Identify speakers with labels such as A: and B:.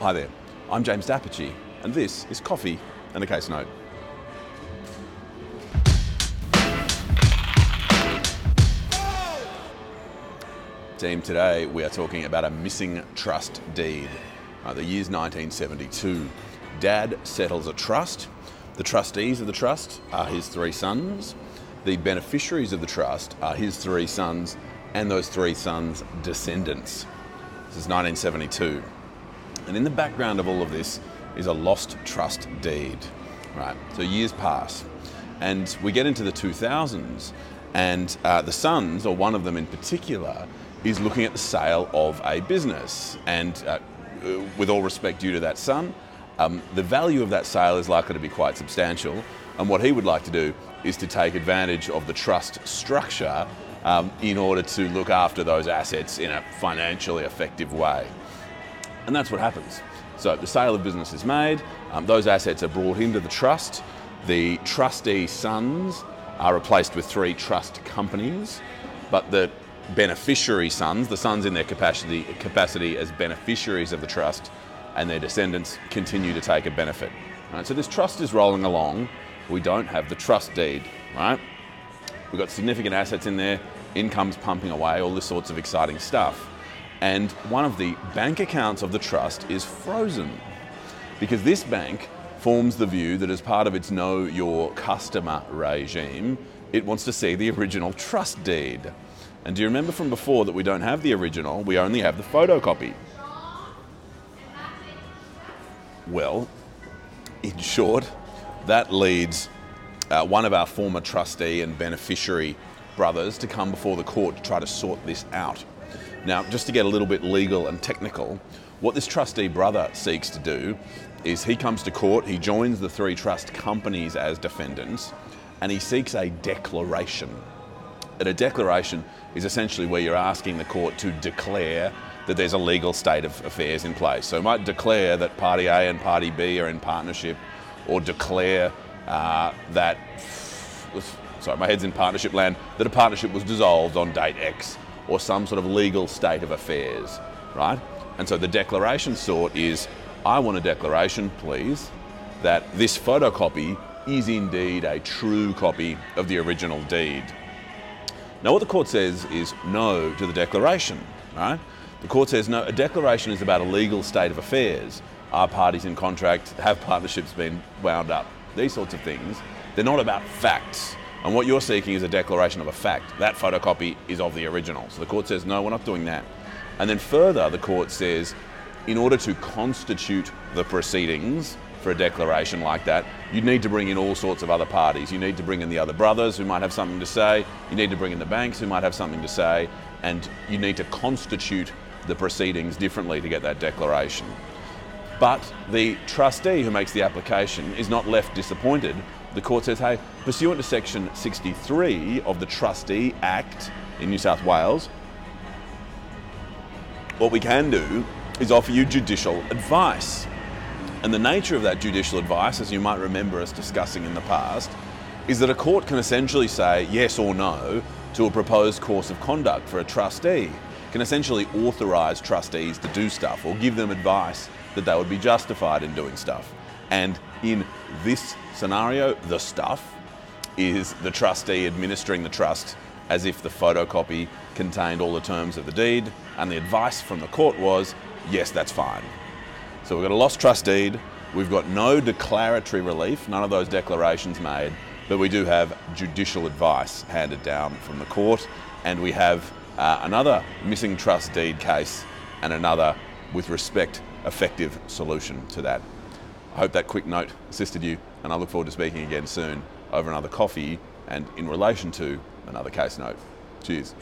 A: Hi there, I'm James d'Apice, and this is Coffee and a Case Note. Team, today we are talking about a missing trust deed. Uh, the year's 1972. Dad settles a trust. The trustees of the trust are his three sons. The beneficiaries of the trust are his three sons and those three sons' descendants. This is 1972. And in the background of all of this is a lost trust deed. Right. So years pass, and we get into the 2000s, and uh, the sons, or one of them in particular, is looking at the sale of a business. And uh, with all respect due to that son, um, the value of that sale is likely to be quite substantial. And what he would like to do is to take advantage of the trust structure um, in order to look after those assets in a financially effective way. And that's what happens. So the sale of business is made, um, those assets are brought into the trust, the trustee sons are replaced with three trust companies, but the beneficiary sons, the sons in their capacity, capacity as beneficiaries of the trust, and their descendants continue to take a benefit. Right? So this trust is rolling along. We don't have the trust deed, right? We've got significant assets in there, income's pumping away, all this sorts of exciting stuff and one of the bank accounts of the trust is frozen because this bank forms the view that as part of its know your customer regime, it wants to see the original trust deed. And do you remember from before that we don't have the original, we only have the photocopy? Well, in short, that leads uh, one of our former trustee and beneficiary brothers to come before the court to try to sort this out. Now, just to get a little bit legal and technical, what this trustee brother seeks to do is he comes to court, he joins the three trust companies as defendants, and he seeks a declaration. And a declaration is essentially where you're asking the court to declare that there's a legal state of affairs in place. So it might declare that Party A and Party B are in partnership, or declare uh, that, sorry, my head's in partnership land, that a partnership was dissolved on date X or some sort of legal state of affairs, right? And so the declaration sort is I want a declaration, please, that this photocopy is indeed a true copy of the original deed. Now, what the court says is no to the declaration, right? The court says no, a declaration is about a legal state of affairs. Are parties in contract? Have partnerships been wound up? These sorts of things. They're not about facts. And what you're seeking is a declaration of a fact. That photocopy is of the original. So the court says, no, we're not doing that. And then further, the court says, in order to constitute the proceedings for a declaration like that, you need to bring in all sorts of other parties. You need to bring in the other brothers who might have something to say. You need to bring in the banks who might have something to say. And you need to constitute the proceedings differently to get that declaration. But the trustee who makes the application is not left disappointed the court says, hey, pursuant to section 63 of the Trustee Act in New South Wales, what we can do is offer you judicial advice. And the nature of that judicial advice, as you might remember us discussing in the past, is that a court can essentially say yes or no to a proposed course of conduct for a trustee, can essentially authorise trustees to do stuff or give them advice that they would be justified in doing stuff. And in this scenario, the stuff is the trustee administering the trust as if the photocopy contained all the terms of the deed, and the advice from the court was, yes, that's fine. So we've got a lost trust deed, we've got no declaratory relief, none of those declarations made, but we do have judicial advice handed down from the court, and we have uh, another missing trust deed case and another, with respect, effective solution to that. I hope that quick note assisted you, and I look forward to speaking again soon over another coffee and in relation to another case note. Cheers.